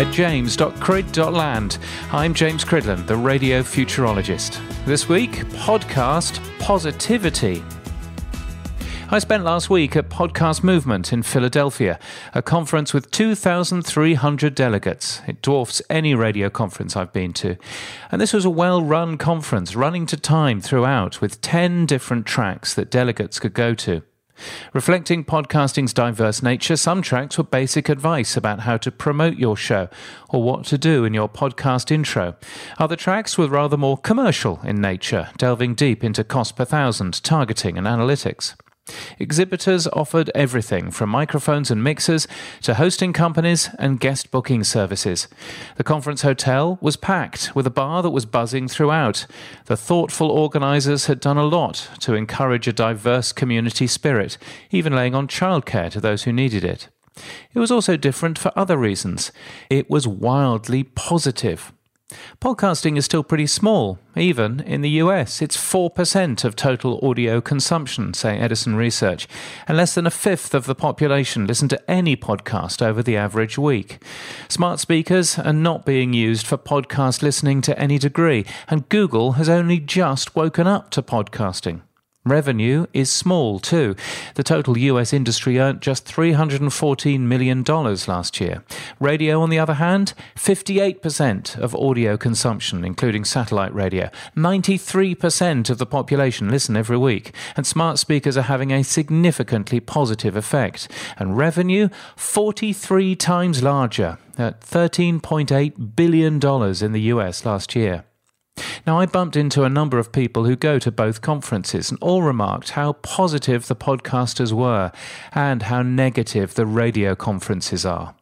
at james.crid.land. I'm James Cridland, the radio futurologist. This week, podcast positivity. I spent last week at Podcast Movement in Philadelphia, a conference with 2,300 delegates. It dwarfs any radio conference I've been to. And this was a well run conference, running to time throughout, with 10 different tracks that delegates could go to. Reflecting podcasting's diverse nature, some tracks were basic advice about how to promote your show or what to do in your podcast intro. Other tracks were rather more commercial in nature, delving deep into cost per thousand, targeting, and analytics. Exhibitors offered everything from microphones and mixers to hosting companies and guest booking services. The conference hotel was packed with a bar that was buzzing throughout. The thoughtful organisers had done a lot to encourage a diverse community spirit, even laying on childcare to those who needed it. It was also different for other reasons. It was wildly positive. Podcasting is still pretty small, even in the US. It's 4% of total audio consumption, say Edison Research, and less than a fifth of the population listen to any podcast over the average week. Smart speakers are not being used for podcast listening to any degree, and Google has only just woken up to podcasting. Revenue is small too. The total US industry earned just $314 million last year. Radio, on the other hand, 58% of audio consumption, including satellite radio. 93% of the population listen every week, and smart speakers are having a significantly positive effect. And revenue, 43 times larger, at $13.8 billion in the US last year. Now, I bumped into a number of people who go to both conferences and all remarked how positive the podcasters were and how negative the radio conferences are.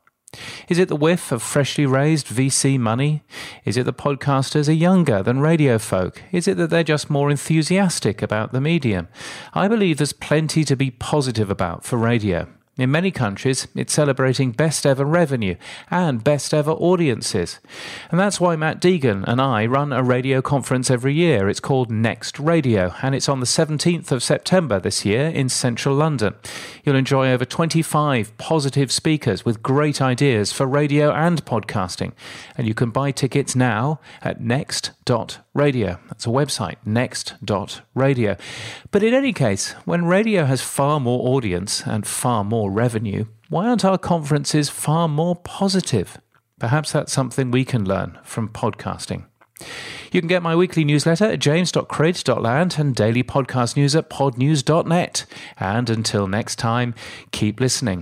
Is it the whiff of freshly raised VC money? Is it the podcasters are younger than radio folk? Is it that they're just more enthusiastic about the medium? I believe there's plenty to be positive about for radio. In many countries, it's celebrating best ever revenue and best ever audiences. And that's why Matt Deegan and I run a radio conference every year. It's called Next Radio, and it's on the 17th of September this year in central London. You'll enjoy over 25 positive speakers with great ideas for radio and podcasting. And you can buy tickets now at next.radio. That's a website, next.radio. But in any case, when radio has far more audience and far more revenue, why aren't our conferences far more positive? Perhaps that's something we can learn from podcasting. You can get my weekly newsletter at james.crid.land and daily podcast news at podnews.net. And until next time, keep listening.